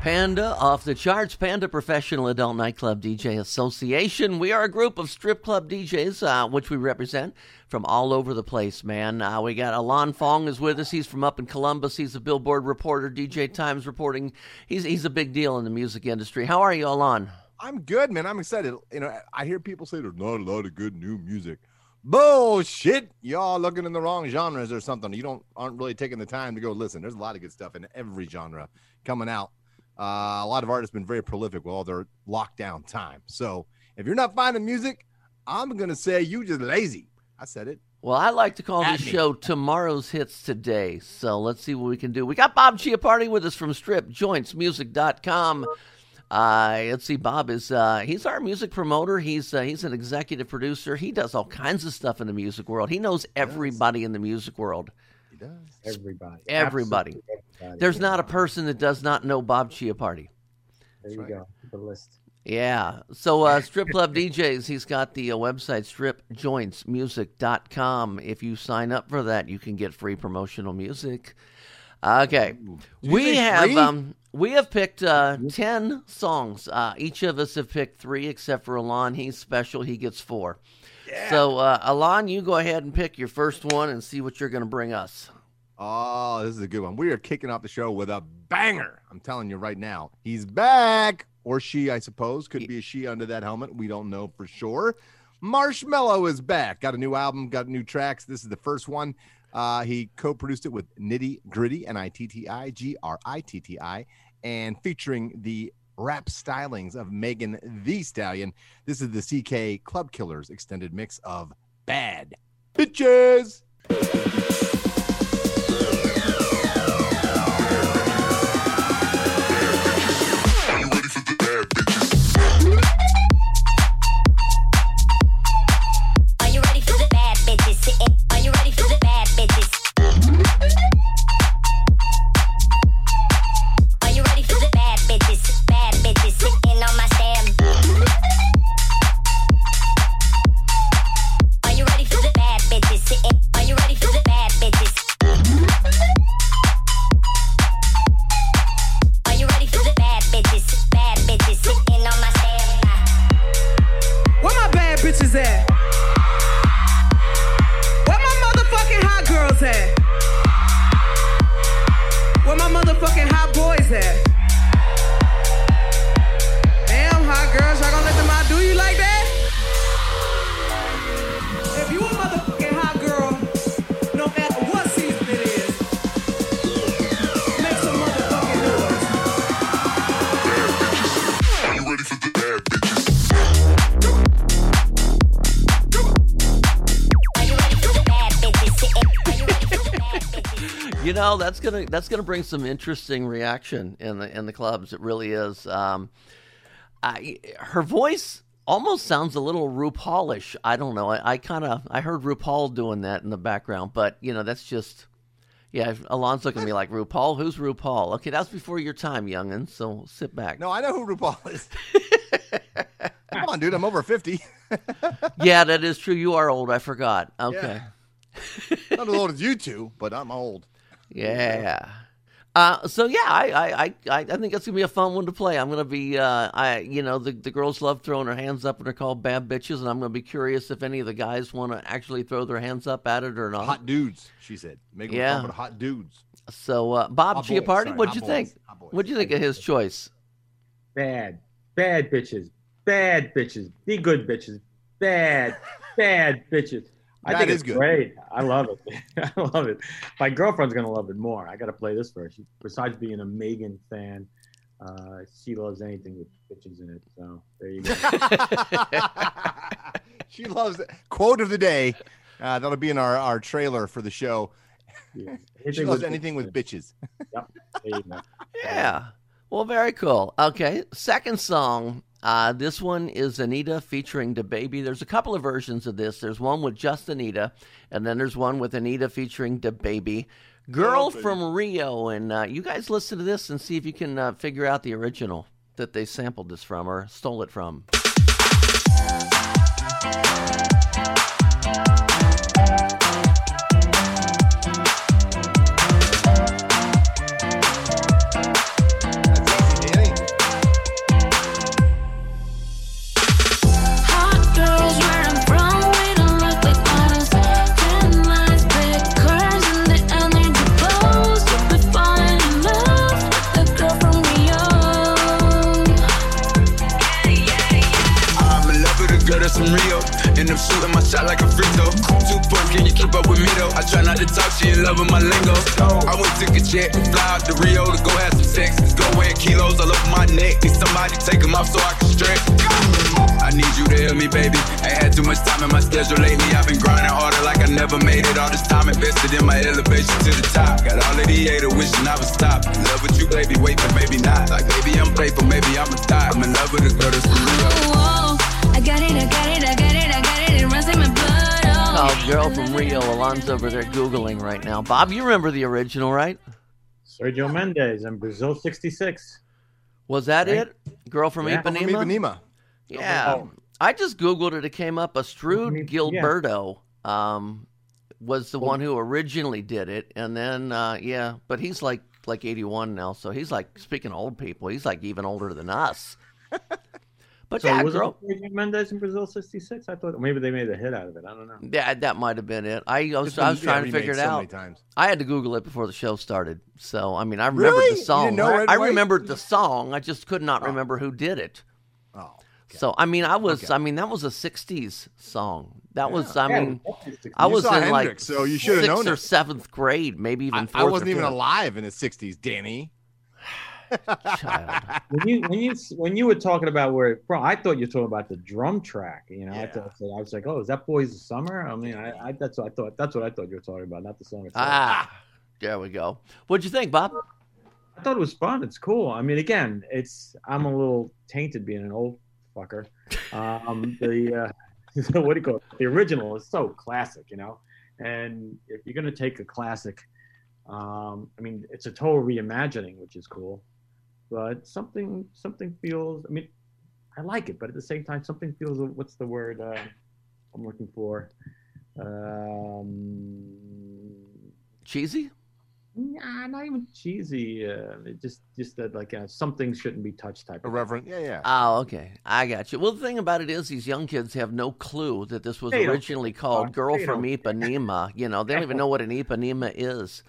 Panda off the charts. Panda Professional Adult Nightclub DJ Association. We are a group of strip club DJs, uh, which we represent from all over the place, man. Uh, we got Ilan Fong is with us. He's from up in Columbus. He's a Billboard reporter, DJ Times reporting. He's he's a big deal in the music industry. How are you, Ilan? I'm good, man. I'm excited. You know, I hear people say there's not a lot of good new music. Bullshit! Y'all looking in the wrong genres or something. You don't aren't really taking the time to go listen. There's a lot of good stuff in every genre coming out. Uh, a lot of artists been very prolific with all their lockdown time. So if you're not finding music, I'm gonna say you just lazy. I said it. Well, I like to call At this me. show Tomorrow's Hits Today. So let's see what we can do. We got Bob Chiappardi with us from stripjointsmusic.com. Uh, let's see, Bob is uh, he's our music promoter. He's uh, he's an executive producer. He does all kinds of stuff in the music world. He knows everybody in the music world. He does. Everybody. Everybody. Everybody. There's not a person that does not know Bob Chiappardi. There you right. go. The list. Yeah. So uh, Strip Club DJs, he's got the uh, website stripjointsmusic.com. If you sign up for that, you can get free promotional music. Okay. We have um we have picked uh 10 songs. Uh each of us have picked 3 except for Ilan. He's special. He gets 4. So uh Ilan, you go ahead and pick your first one and see what you're going to bring us. Oh, this is a good one. We are kicking off the show with a banger. I'm telling you right now. He's back. Or she, I suppose. Could be a she under that helmet. We don't know for sure. Marshmello is back. Got a new album, got new tracks. This is the first one. Uh, he co produced it with Nitti Gritti, N I T T I G R I T T I, and featuring the rap stylings of Megan Thee Stallion. This is the CK Club Killers extended mix of Bad Bitches. That's gonna that's gonna bring some interesting reaction in the in the clubs. It really is. Um, I, her voice almost sounds a little RuPaulish. I don't know. I, I kind of I heard RuPaul doing that in the background, but you know that's just yeah. Ilan's looking at me like RuPaul. Who's RuPaul? Okay, that's before your time, youngin. So sit back. No, I know who RuPaul is. Come on, dude. I'm over 50. Yeah, that is true. You are old. I forgot. Okay. Not as old as you two, but I'm old. Yeah. Uh, so yeah, I, I, I, I I think that's gonna be a fun one to play. I'm gonna be, uh, I, you know, the, the girls love throwing their hands up when they're called bad bitches, and I'm gonna be curious if any of the guys want to actually throw their hands up at it or not. Hot dudes, she said. Make Yeah. yeah. hot dudes. So, uh, Bob Hot boys, Chiappardi, sorry, what'd you boys, think? What'd you think of his choice? Bad. Bad bitches. Bad bitches. Be good bitches. Bad. Bad bitches. I That think is it's good. great. I love it. I love it. My girlfriend's gonna love it more. I gotta play this for her. She, besides being a Megan fan, uh, she loves anything with bitches in it. So there you go. she loves it. Quote of the day. Uh, that'll be in our, our trailer for the show. Yeah. She Anything loves with anything with bitches. There you go. Yeah. Well, very cool. Okay, second song. Uh, this one is Anita featuring the baby. There's a couple of versions of this. There's one with just Anita, and then there's one with Anita featuring the baby. Girl Oh, from Rio, and uh, you guys listen to this and see if you can uh, figure out the original that they sampled this from or stole it from. In my blood. Oh, Called Girl from Rio. Ilan's over there Googling right now. Bob, you remember the original, right? Sergio Mendes and Brazil '66. Was that Right. it? Girl from Yeah. From Ipanema? Ipanema. Yeah. Oh. I just Googled it. It came up. Astrud Yeah. Gilberto um, was the one who originally did it. And then, uh, yeah, but he's like like 81 now. So he's like, speaking of old people, he's like even older than us. But So yeah, was girl. it Sergio Mendes in Brazil '66? I thought maybe they made a hit out of it. I don't know. Yeah, that might have been it. I, I was, I was yeah, trying to figure it remade so out. many times. I had to Google it before the show started. So, I mean, I remembered Really? the song. didn't know right I away? remembered the song. I just could not oh. remember who did it. Oh. So, I mean, I was, Okay. I mean, that was a 60s song. That was, I Yeah, mean, it I was saw in like so you should have sixth known or seventh grade, maybe even I, fourth. I wasn't or even alive in the 60s, Danny. Child. when you when you when you were talking about where it from, I thought you were talking about the drum track. You know, I thought I was like, oh, is that Boys of Summer? I mean, I, I that's what I thought. That's what I thought you were talking about, not the song itself. Ah, there we go. What'd you think, Bob? I thought it was fun. It's cool. I mean, again, it's I'm a little tainted being an old fucker. Um, the uh, what do you call it? The original is so classic, you know. And if you're gonna take a classic, um, I mean, it's a total reimagining, which is cool. But something something feels. I mean, I like it, but at the same time, something feels. What's the word uh, I'm looking for? Um, Cheesy? Nah, not even cheesy. Uh, it just, just that like uh, something shouldn't be touched type. Of Irreverent. Yeah, yeah. Oh, okay. I got you. Well, the thing about it is, these young kids have no clue that this was They originally care. called "Girl from don't Ipanema." You know, they don't even know what an Ipanema is.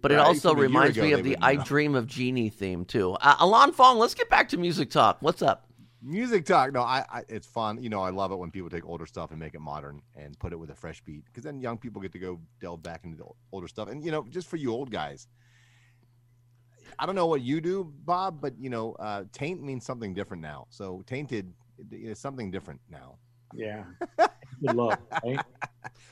But it also from a year reminds ago, me of the "I know. Dream of Jeannie" theme too. Uh, Ilan Fong, let's get back to music talk. What's up? Music talk. No, I, I it's fun. You know, I love it when people take older stuff and make it modern and put it with a fresh beat because then young people get to go delve back into the older stuff. And you know, just for you old guys, I don't know what you do, Bob, but you know, uh, taint means something different now. So tainted is something different now. Yeah. Good luck. Right?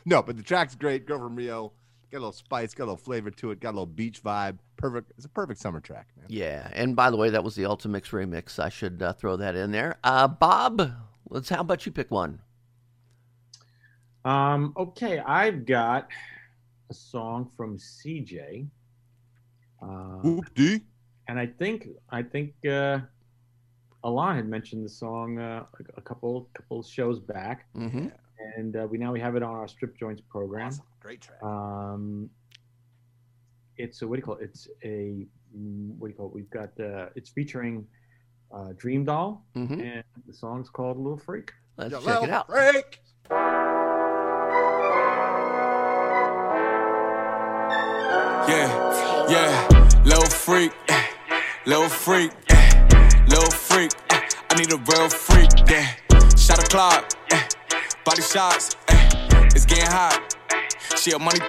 No, but the track's great. Girl from Rio. Got a little spice, got a little flavor to it, got a little beach vibe. Perfect. It's a perfect summer track, man. Yeah, and by the way, that was the Ultimix remix. I should uh, throw that in there. Uh, Bob, let's. How about you pick one? Um. Okay, I've got a song from CJ. Uh, Whoop dee. and I think I think uh, Ilan had mentioned the song uh, a- a couple couple shows back, Mm-hmm. And uh, we now we have it on our strip joints program. Awesome. Great track. Um, it's a what do you call it? It's a mm, what do you call it? We've got uh, it's featuring uh, Dream Doll, Mm-hmm. and the song's called "Little Freak." Let's Yo, check little it out. Freak. Yeah, yeah, little freak, little freak, little freak. I need a real freak, yeah. Shot a clock, body shots, eh, it's getting hot. She a money,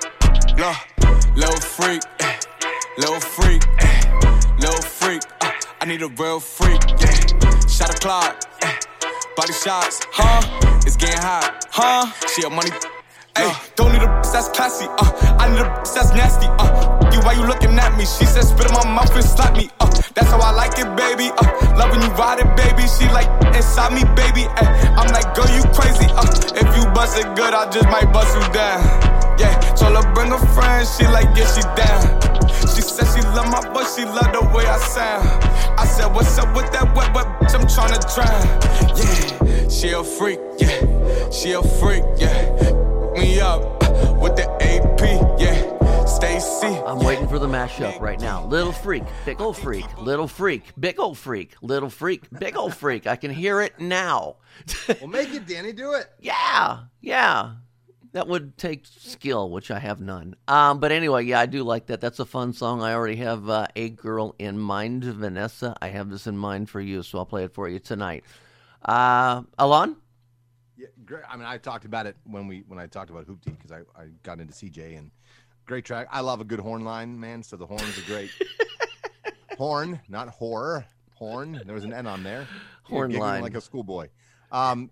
low, little freak, eh, little freak, eh, little freak. Uh, I need a real freak, yeah. Shot a clock, eh, body shots, huh? It's getting hot, huh? She a money. Hey, don't need a that's classy, uh. I need a that's nasty, uh. You, why you looking at me? She said, spit in my mouth and slap me. That's how I like it, baby, uh. Love when you ride it, baby. She like inside me, baby. I'm like, girl, you crazy, uh. If you bust it good, I just might bust you down. Yeah, told her bring a friend, she like, yeah, she down. She said she love my voice, she love the way I sound. I said, what's up with that wet, wet bitch? I'm tryna drown. Yeah, she a freak, yeah. She a freak, yeah. Me up uh, with the AP, yeah. Stacy. I'm waiting for the mashup right now. Little freak, big old freak, little freak, big old freak, little freak, big old freak. I can hear it now. Well, make it, Danny. Do it. yeah, yeah. That would take skill, which I have none. Um, but anyway, yeah, I do like that. That's a fun song. I already have uh, a girl in mind, Vanessa. I have this in mind for you, so I'll play it for you tonight. Uh, Ilan? Yeah, great. I mean, I talked about it when we when I talked about Whoopty because I, I got into CJ and great track. I love a good horn line, man. So the horns are great. horn, not horror. Horn. There was an N on there. Horn line. like a schoolboy. Um,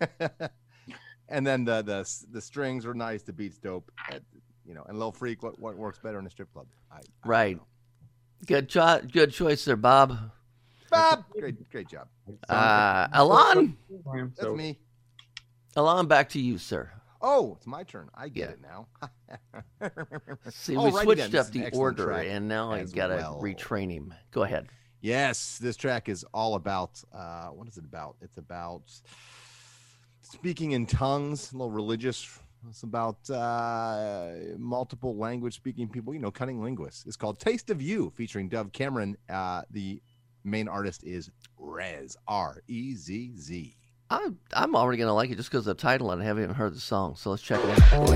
and then the the the strings were nice. The beats dope. You know, and Lil Freak. What what works better in a strip club? I, I Right. know. Good, cho- good choice there, Bob. Bob, great great job. Uh, Ilan? That's me. Ilan, back to you, sir. Oh, it's my turn. I get Yeah. it now. See, we right switched again. Up an the order, and now I gotta well. retrain him. Go ahead. Yes, this track is all about uh what is it about? It's about speaking in tongues, a little religious. It's about uh multiple language speaking people, you know, cunning linguists. It's called Taste of You featuring Dove Cameron. Uh the main artist is Rezz R E Z Z. I'm, I'm already gonna like it just because of the title, and I haven't even heard the song. So let's check it out.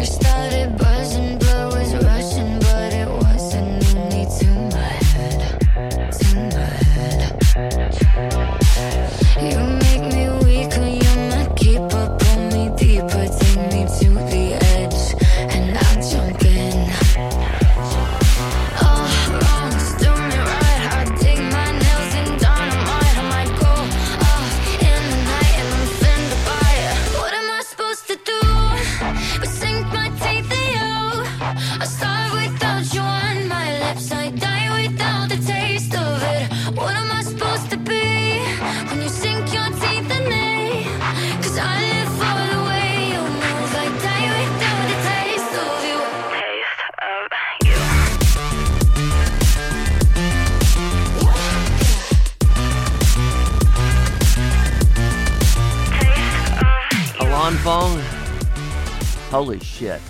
Holy shit.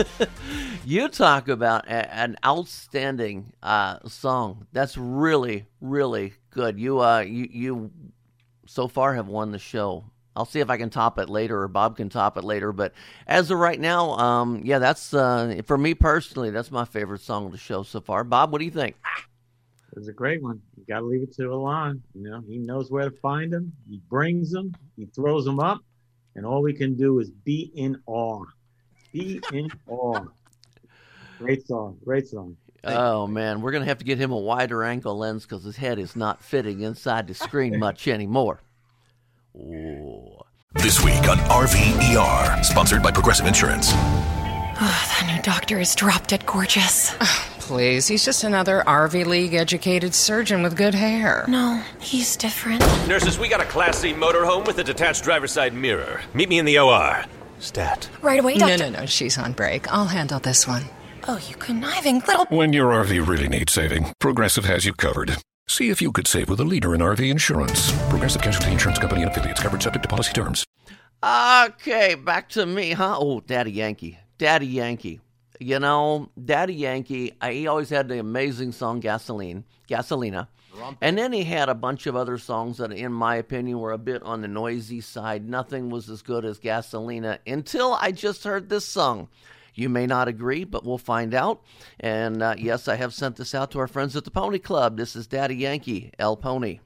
you talk about a, an outstanding uh, song. That's really, really good. You, uh, you, you, so far have won the show. I'll see if I can top it later, or Bob can top it later. But as of right now, um, yeah, that's uh, for me personally. That's my favorite song of the show so far. Bob, what do you think? It was a great one. You got to leave it to Ilan. You know, he knows where to find them. He brings them. He throws them up, and all we can do is be in awe. Be in awe. Great song. Great song. Oh man, we're gonna have to get him a wider angle lens because his head is not fitting inside the screen much anymore. Ooh. This week on RVER, sponsored by Progressive Insurance. Oh, That new doctor is drop dead gorgeous. Please, he's just another RV League educated surgeon with good hair. No, he's different. Nurses, we got a Class C motorhome with a detached driver's side mirror. Meet me in the OR. Stat. Right away, No, doctor. no, no, she's on break. I'll handle this one. Oh, you conniving little. When your RV really needs saving, Progressive has you covered. See if you could save with a leader in RV insurance. Progressive Casualty Insurance Company and affiliates covered subject to policy terms. Okay, back to me, huh? Oh, Daddy Yankee, Daddy Yankee. You know, Daddy Yankee. uh, He always had the amazing song "Gasoline," Gasolina, and then he had a bunch of other songs that, in my opinion, were a bit on the noisy side. Nothing was as good as Gasolina until I just heard this song. You may not agree, but we'll find out. And uh, yes, I have sent this out to our friends at the Pony Club. This is Daddy Yankee, El Pony.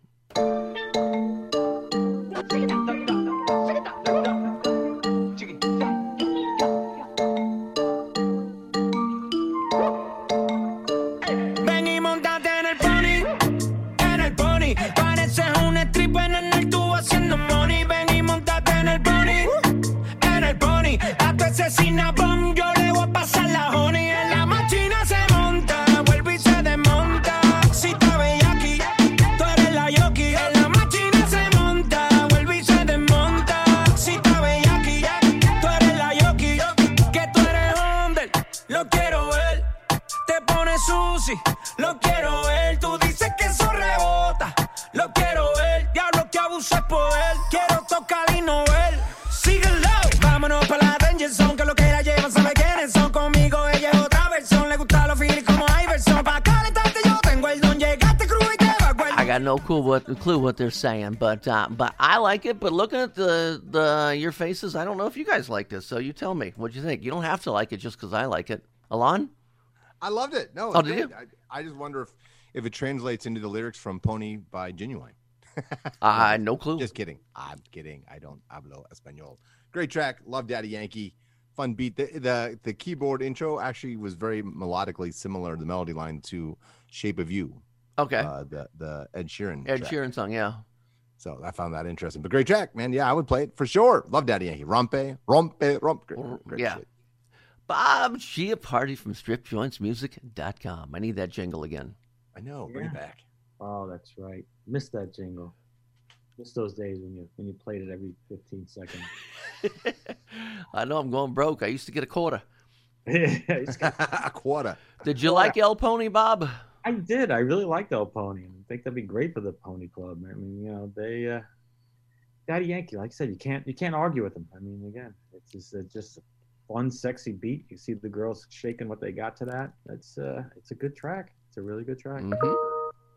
No clue what clue what they're saying, but uh, but I like it. But looking at the the your faces, I don't know if you guys like this. So you tell me what you think. You don't have to like it just because I like it. Ilan, I loved it. No, Oh, it's did? I, I just wonder if if it translates into the lyrics from Pony by Ginuwine. I no clue. Just kidding. I'm kidding. I don't hablo español. Great track. Love Daddy Yankee. Fun beat. The, the the keyboard intro actually was very melodically similar, the melody line to "Shape of You." Okay. Uh, the the Ed Sheeran. Ed track. Sheeran song, yeah. So I found that interesting. But great track, man. Yeah, I would play it for sure. Love Daddy Yankee. Rompe, rompe, rompe. Great, great yeah. shit. Bob Chiappardi from StripJointsMusic.com. I need that jingle again. I know. Bring it back. Oh, that's right. Missed that jingle. Missed those days when you when you played it every 15 seconds. I know I'm going broke. I used to get a quarter. a quarter. Did you like El Pony, Bob? I did. I really liked El Pony. I think that'd be great for the Pony Club. I mean, you know, they uh, Daddy Yankee. Like I said, you can't you can't argue with them. I mean, again, it's just uh, just a fun, sexy beat. You see the girls shaking what they got to that. That's uh, it's a good track. It's a really good track.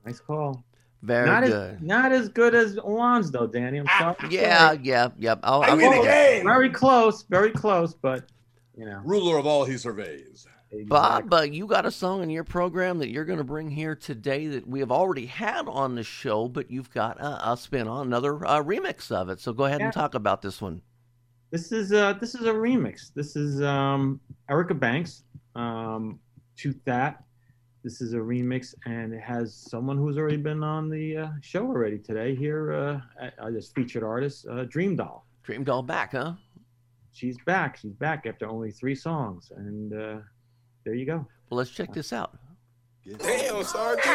Nice call. Very not good. As, not as good as Ilan's though, Danny. I'm sorry. Yeah, yeah, yeah. I'll, I I'll mean, give you. Very close, very close, but you know. Ruler of all he surveys. Bob, uh, you got a song in your program that you're going to bring here today that we have already had on the show, but you've got uh, a spin on another uh, remix of it. So go ahead Yeah. and talk about this one. This is uh this is a remix. This is um Erica Banks um to that. This is a remix and it has someone who's already been on the uh, show already today here uh as this featured artist, uh, Dream Doll. Dream Doll back, huh? She's back. She's back after only 3 songs and uh there you go. Well, let's check this out. Damn, Sergeant.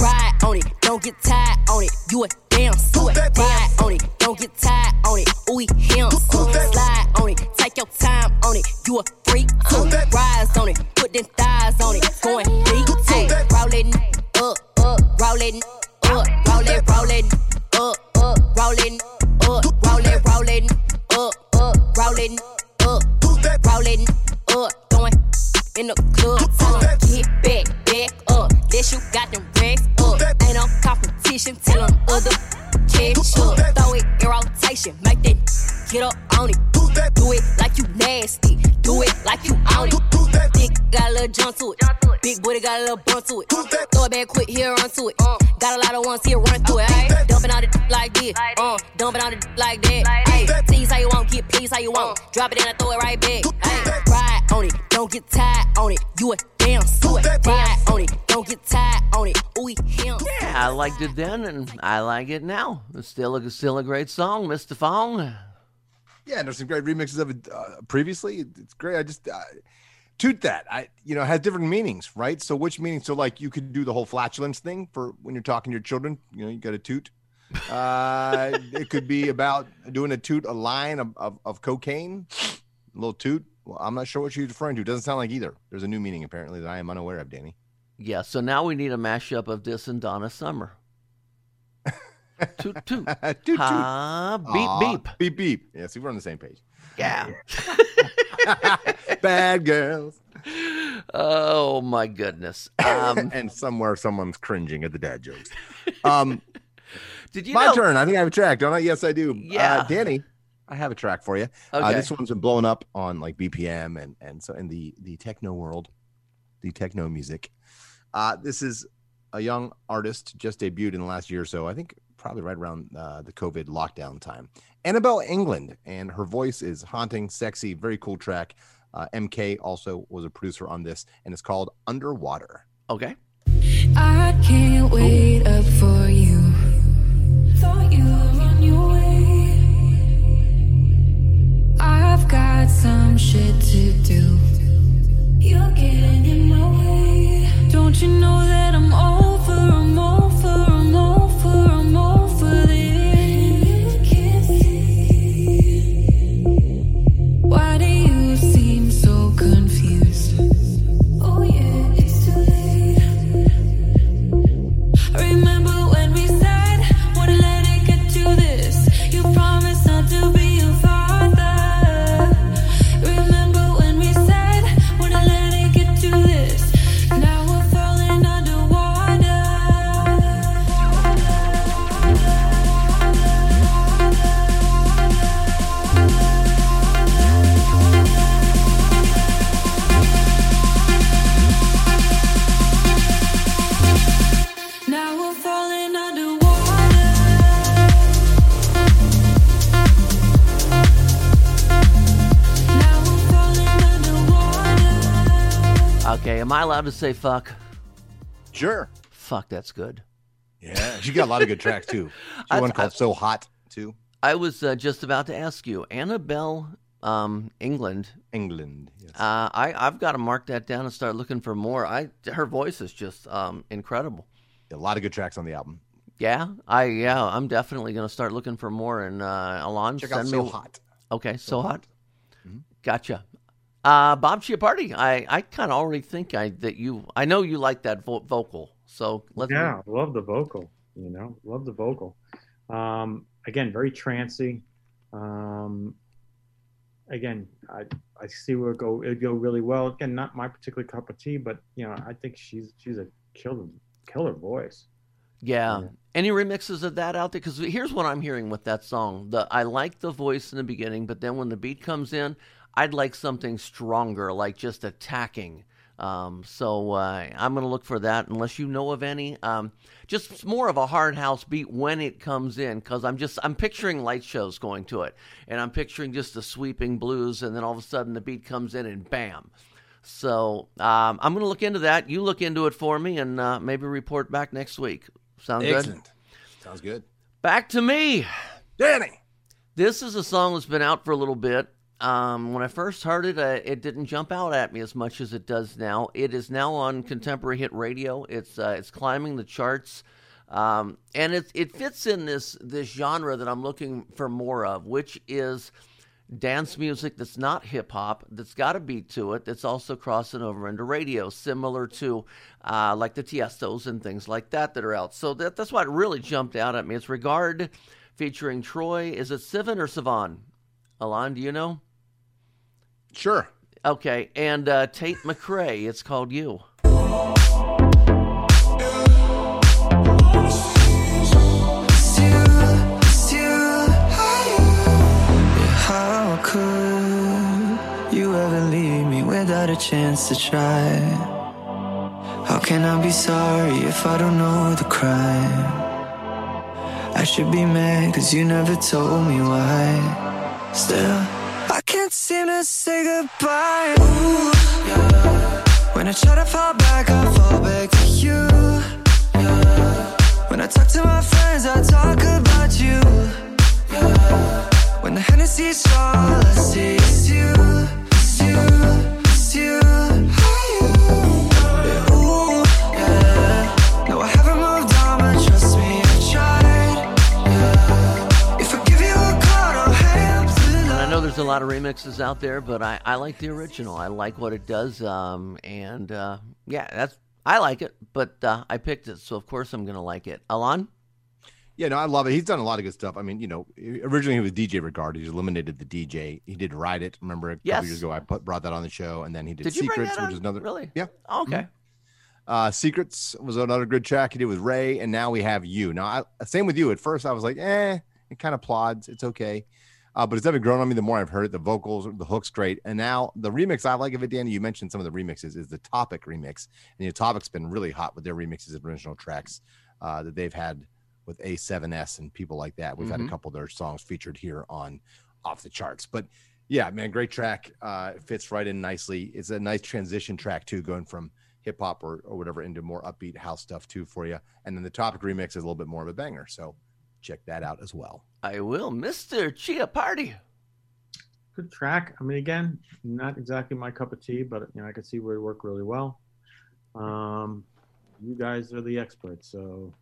Ride on it, don't get tired on it. You a damn suit. Ride on it, don't get tired on it. Ooh, him. Slide on it, take your time on it. You a freak too. Rise on it, put them thighs on it. Going deep too. Rolling up, up, rolling up, rolling, rolling up, up, rolling up, rolling, rolling up, up, rolling up, rolling up, going in the club. Tell 'em get back, back up. This you got them racks up. Ain't no competition. Tell 'em other catch up. Throw it in rotation. Make that get up on it. Do it like you nasty. Do it like you on it. Dick got a little jump to it. Big booty got a little bump to it. Throw it back quick, here run to it. Got a lot of ones here run through it. Ayy, dumping on it like this. Uh, dumping on it like that. Ayy, tease how you want, get please how you want. Drop it and I throw it right back. Ayy, ride on it, don't get tired on it. You a damn suit. Ride on it, don't get tired on it. Ooh, him. Yeah, I liked it then, and I like it now. It's still a, still a great song, Mr. Fong. Yeah, and there's some great remixes of it uh, previously. It's great. I just uh, toot that. I you know it has different meanings, right? So which meaning? So like you could do the whole flatulence thing for when you're talking to your children. You know, you got a toot. Uh, it could be about doing a toot, a line of, of, of cocaine, a little toot. Well, I'm not sure what you're referring to. Doesn't sound like either. There's a new meaning apparently that I am unaware of, Danny. Yeah, so now we need a mashup of this and Donna Summer. toot toot. toot toot. Ha, beep Aw, beep. Beep beep. Yeah, see, we're on the same page. Yeah. Bad girls. Oh my goodness. Um, and somewhere someone's cringing at the dad jokes. Um, Did you my know- turn? I think I have a track, don't I? Yes, I do. Yeah. uh, Danny, I have a track for you. Uh, this one's been blowing up on like BPM and and so in the the techno world, the techno music. Uh, this is a young artist just debuted in the last year or so. I think probably right around uh, the COVID lockdown time. Anabel Englund, and her voice is haunting, sexy, very cool track. Uh, MK also was a producer on this, and it's called Underwater. Okay. I can't wait up for some shit to do. You're getting in my way. Don't you know that I'm over, am I allowed to say fuck? Sure. Fuck, that's good. Yeah, she got a lot of good tracks too. She I- one I- called "So Hot" too. I was uh, just about to ask you, Anabel, um, Englund. Englund. Yes. Uh, I I've got to mark that down and start looking for more. I her voice is just um, incredible. A lot of good tracks on the album. Yeah, I yeah, I'm definitely gonna start looking for more. And uh, Ilan, Check out send "So me. Hot." Okay, so, hot. Mm-hmm. Gotcha. Uh, Bob Chiappardi, I I kind of already think I that you I know you like that vo- vocal. So let's yeah, love the vocal. You know, love the vocal. Um, again, very trancy. Um, again, I I see where it go it go really well. Again, not my particular cup of tea, but you know, I think she's she's a killer killer voice. Yeah. Any remixes of that out there? Because here's what I'm hearing with that song. The I like the voice in the beginning, but then when the beat comes in, I'd like something stronger, like just attacking. Um, so uh, I'm going to look for that, unless you know of any. Um, just more of a hard house beat when it comes in, because I'm just I'm picturing light shows going to it, and I'm picturing just the sweeping blues, and then all of a sudden the beat comes in, and bam. So um, I'm going to look into that. You look into it for me, and uh, maybe report back next week. Sound good? Excellent. Sounds good. Back to me. Danny. This is a song that's been out for a little bit. Um, when I first heard it, uh, it didn't jump out at me as much as it does now. It is now on contemporary hit radio. It's uh, it's climbing the charts, um, and it it fits in this this genre that I'm looking for more of, which is dance music that's not hip hop, that's got a beat to it, that's also crossing over into radio, similar to uh, like the Tiestos and things like that that are out. So that, that's what really jumped out at me. It's Regard featuring Troye. Is it Sivan or Savan? Ilan, do you know? Sure. Okay, and uh, Tate McRae. It's called You. How could you ever leave me without a chance to try? How can I be sorry if I don't know the crime? I should be mad cause you never told me why. Still, I can't seem say goodbye. Ooh, yeah. When I try to fall back, I fall back to you. Yeah. When I talk to my friends, I talk about you. Yeah. When the Hennessy's all I see is you, is you, is you. There's a lot of remixes out there, but I, I like the original. I like what it does. Um, and uh, yeah, that's I like it, but uh, I picked it, so of course I'm going to like it. Ilan? Yeah, no, I love it. He's done a lot of good stuff. I mean, you know, originally he was DJ Regard. He's eliminated the DJ. He did Ride It. Remember a couple Yes. years ago, I put, brought that on the show, and then he did, Did Secrets, which is another. Really? Yeah. Oh, okay. Mhm. Uh, Secrets was another good track he did with RAYE, and now we have you. Now, I, same with you. At first, I was like, eh, it kind of plods. It's okay. Uh, but it's definitely grown on me the more I've heard it. The vocals, the hook's great. And now the remix I like of it, Danny, you mentioned some of the remixes, is the Topic remix. And the Topic's been really hot with their remixes of original tracks uh, that they've had with A7S and people like that. We've had Mhm. a couple of their songs featured here on Off the Charts. But yeah, man, great track. Uh, fits right in nicely. It's a nice transition track, too, going from hip hop or, or whatever into more upbeat house stuff, too, for you. And then the Topic remix is a little bit more of a banger. So check that out as well. I will. Mr. Chiappardi. good track. I mean, again, not exactly my cup of tea, but you know, I could see where it worked really well. Um, you guys are the experts, so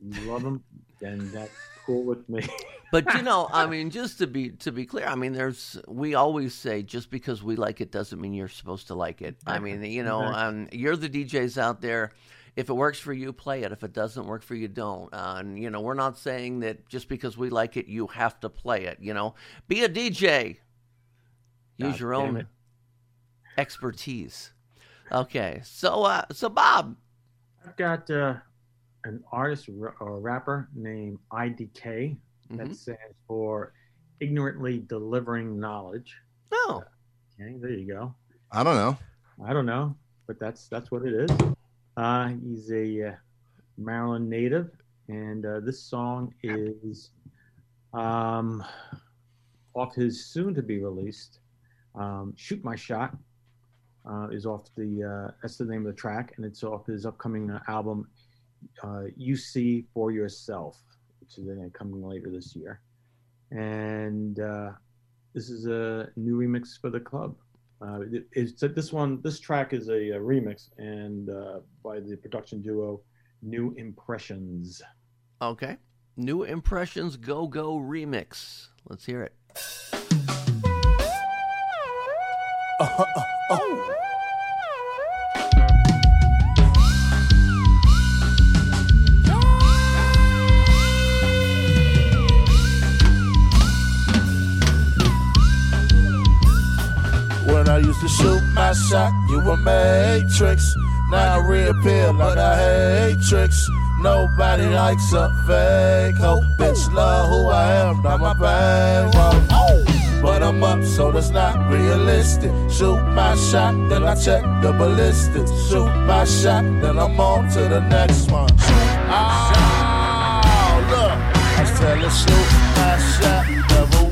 you love them, then that's cool with me. But you know, I mean, just to be to be clear, I mean, there's we always say just because we like it doesn't mean you're supposed to like it. I mean, you know, um, you're the DJs out there. If it works for you, play it. If it doesn't work for you, don't. Uh, and you know, we're not saying that just because we like it, you have to play it. You know, be a DJ. Use God your own it. expertise. Okay, so uh, so Bob, I've got uh, an artist or or rapper named IDK that Mhm. stands for Ignorantly Delivering Knowledge. Oh, okay, there you go. I don't know. I don't know, but that's that's what it is. Uh, he's a uh, Maryland native, and uh, this song is um, off his soon-to-be released um, "Shoot My Shot." Uh, is off the that's the name of the track, and it's off his upcoming album "You See for Yourself," which is coming later this year. And this is a new remix for the club. Uh, it- it's this one. This track is a, a remix and uh, by the production duo New Impressions. okay, new impressions go go remix. Let's hear it. When shot, you a matrix. Now I reappear, but I hate tricks. Nobody likes a fake hoe. Bitch, love who I am, not my bankroll. But I'm up, so that's not realistic. Shoot my shot, then I check the ballistics. Shoot my shot, then I'm on to the next one. Oh, look, I tell her shoot my shot, never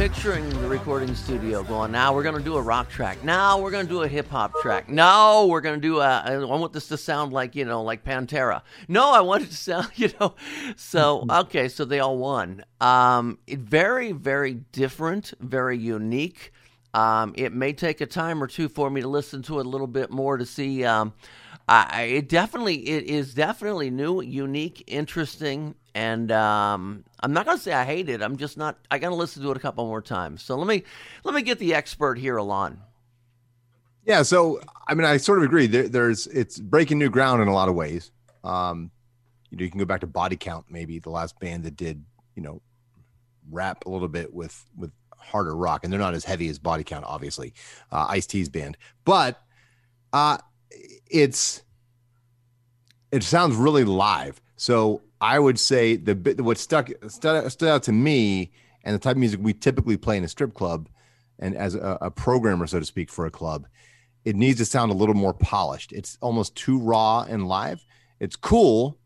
picturing the recording studio going, now we're going to do a rock track. Now we're going to do a hip hop track. No, we're going to do a, I want this to sound like, you know, like Pantera. No, I want it to sound, you know. So, okay, so they all won. Um, very, very different, very unique. Um, it may take a time or two for me to listen to it a little bit more to see. Um, I- it definitely it is definitely new, unique, interesting, and um, I'm not gonna say I hate it. I'm just not. I gotta listen to it a couple more times. So let me let me get the expert here, Ilan. Yeah, so I mean, I sort of agree. There, there's it's breaking new ground in a lot of ways. Um, you know, you can go back to Body Count, maybe the last band that did, you know, rap a little bit with with harder rock, and they're not as heavy as Body Count, obviously. Uh, Ice T's band, but uh, it's it sounds really live. So I would say the bit what stuck stood, out to me, and the type of music we typically play in a strip club, and as a, a programmer, so to speak, for a club, it needs to sound a little more polished. It's almost too raw and live. It's cool,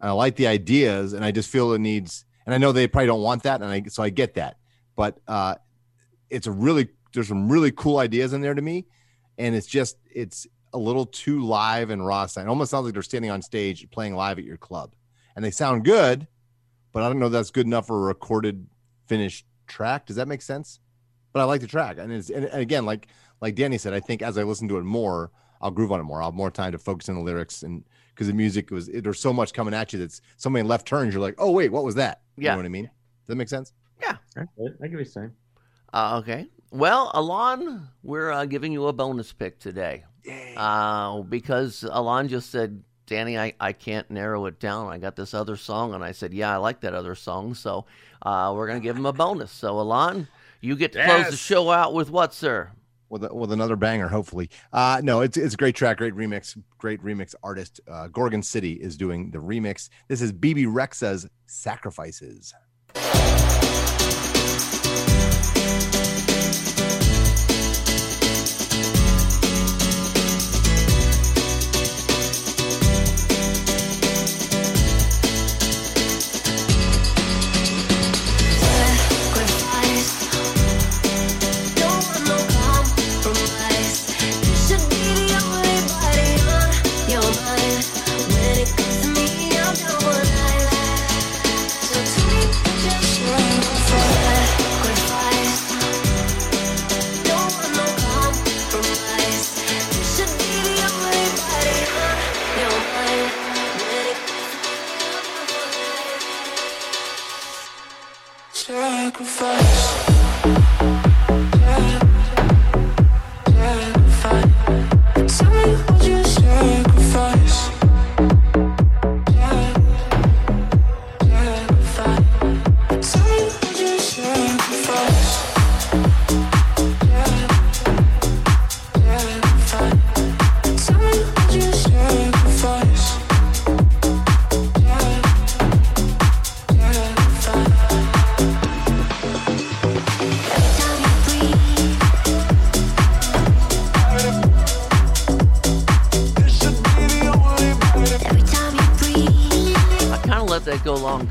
I like the ideas, and I just feel it needs. And I know they probably don't want that, and I so I get that, but uh, it's a really there's some really cool ideas in there to me, and it's just it's a little too live and raw. It almost sounds like they're standing on stage playing live at your club, and they sound good, but I don't know if that's good enough for a recorded finished track. Does that make sense? But I like the track, and it's and, and again, like like Danny said, I think as I listen to it more, I'll groove on it more. I'll have more time to focus on the lyrics and because the music was there's so much coming at you that's so many left turns. You're like, oh wait, what was that? You Yeah. know what I mean? Does that make sense? Yeah. I get what you're saying. Uh, okay. Well, Ilan, we're uh, giving you a bonus pick today. Uh, because Ilan just said, Danny, I, I can't narrow it down. I got this other song. And I said, yeah, I like that other song. So uh, we're going to give him a bonus. So, Ilan, you get to close the show out with what, sir? with a, with another banger, hopefully. Uh, no, it's it's a great track, great remix, great remix artist. Uh, Gorgon City is doing the remix. This is Bebe Rexha's Sacrifices.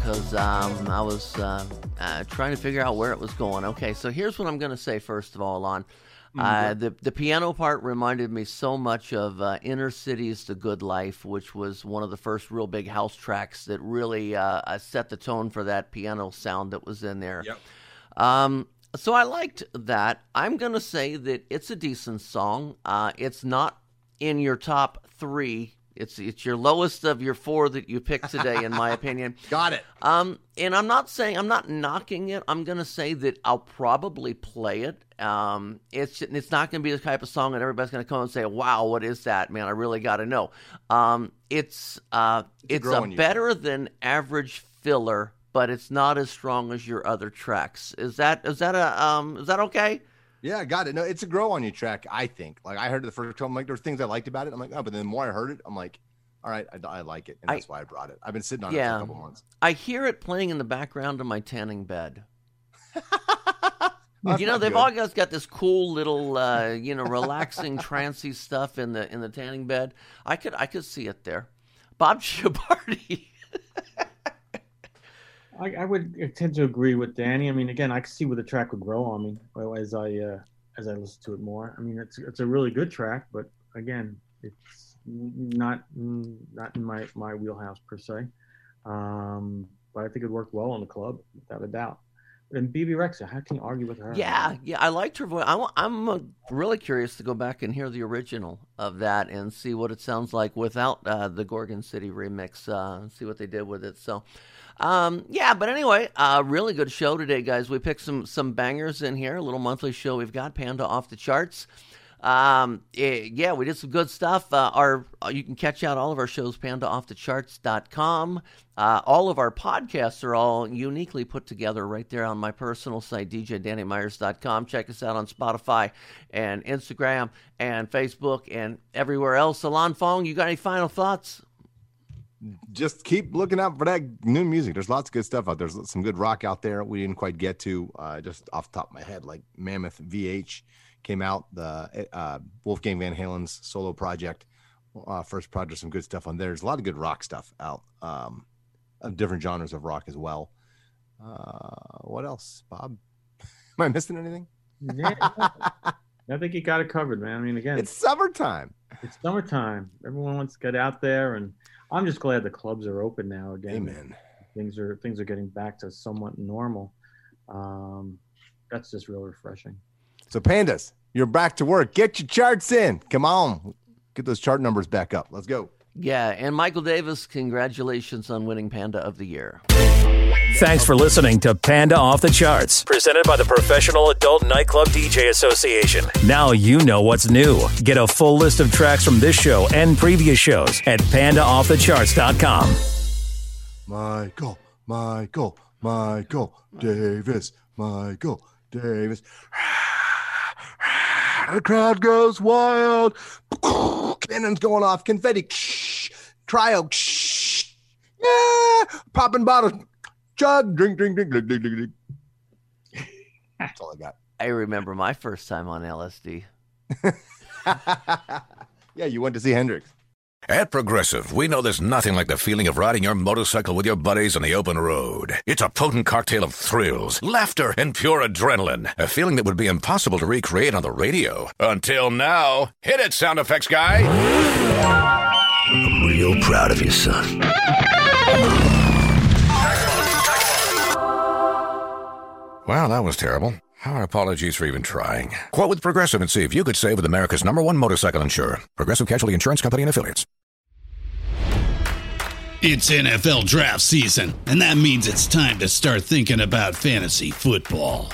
Because um, I was uh, uh, trying to figure out where it was going. Okay, so here's what I'm going to say first of all, Lon. Uh, the the piano part reminded me so much of uh, Inner City's: The Good Life, which was one of the first real big house tracks that really uh, uh, set the tone for that piano sound that was in there. Yep. Um, so I liked that. I'm going to say that it's a decent song. Uh, it's not in your top three. It's it's your lowest of your four that you picked today, in my opinion. Got it. Um, and I'm not saying I'm not knocking it. I'm gonna say that I'll probably play it. Um, it's it's not gonna be the type of song that everybody's gonna come and say, "Wow, what is that, man? I really got to know." Um, it's uh, it's a growing you. better than average filler, but it's not as strong as your other tracks. Is that is that a um is that okay? Yeah, got it. No, it's a grow on you track. I think. Like I heard it the first time, like there's things I liked about it. I'm like, oh, but then the more I heard it, I'm like, all right, I, I like it, and I- that's why I brought it. I've been sitting on it for Yeah, a couple months. I hear it playing in the background of my tanning bed. You know they've good. all got, this cool little uh, you know relaxing trancy stuff in the in the tanning bed. I could I could see it there. Bob Chiappardi. I, I would tend to agree with Danny. I mean, again, I can see where the track would grow on me as I uh, as I listen to it more. I mean, it's it's a really good track, but again, it's not not in my my wheelhouse per se. Um, but I think it worked well on the club, without a doubt. And Bebe Rexha, how can you argue with her? Yeah, yeah, I liked her voice. I, I'm uh, really curious to go back and hear the original of that and see what it sounds like without uh, the Gorgon City remix. Uh, see what they did with it. So, um, yeah. But anyway, uh, really good show today, guys. We picked some some bangers in here. A little monthly show we've got Panda off the charts. Um, eh, yeah, we did some good stuff. Uh, our uh, you can catch out all of our shows pandaoffthecharts.com. Uh, all of our podcasts are all uniquely put together right there on my personal site djdannymeyers.com. Check us out on Spotify and Instagram and Facebook and everywhere else. Ilan Fong, you got any final thoughts? Just keep looking out for that new music. There's lots of good stuff out there. There's some good rock out there we didn't quite get to. Uh, just off the top of my head, like Mammoth VH came out. The uh, Wolfgang Van Halen's solo project, uh, first project, some good stuff on there. There's a lot of good rock stuff out, um, of different genres of rock as well. Uh, what else, Bob? Am I missing anything? Yeah, I think you got it covered, man. I mean, again, It's summertime. It's summertime. Everyone wants to get out there, and I'm just glad the clubs are open now again. Amen. Things are things are getting back to somewhat normal. Um, that's just real refreshing. So, pandas, you're back to work. Get your charts in. Come on, get those chart numbers back up. Let's go. Yeah, and Michael Davis, congratulations on winning Panda of the Year. Thanks for listening to Panda Off the Charts, presented by the Professional Adult Nightclub DJ Association. Now you know what's new. Get a full list of tracks from this show and previous shows at pandaoffthecharts.com. Michael, Michael, Michael Davis, Michael Davis. The crowd goes wild. Cannons going off. Confetti. Cryo. Yeah. Popping bottles. Chug. Drink, drink, drink, drink, drink, drink, drink. That's all I got. I remember my first time on LSD. Yeah, you went to see Hendrix. At Progressive, we know there's nothing like the feeling of riding your motorcycle with your buddies on the open road. It's a potent cocktail of thrills, laughter, and pure adrenaline. A feeling that would be impossible to recreate on the radio. Until now. Hit it, sound effects guy. I'm real proud of you, son. Wow, that was terrible. Our apologies for even trying. Quote with Progressive and see if you could save with America's number one motorcycle insurer. Progressive Casualty Insurance Company and Affiliates. It's NFL draft season, and that means it's time to start thinking about fantasy football.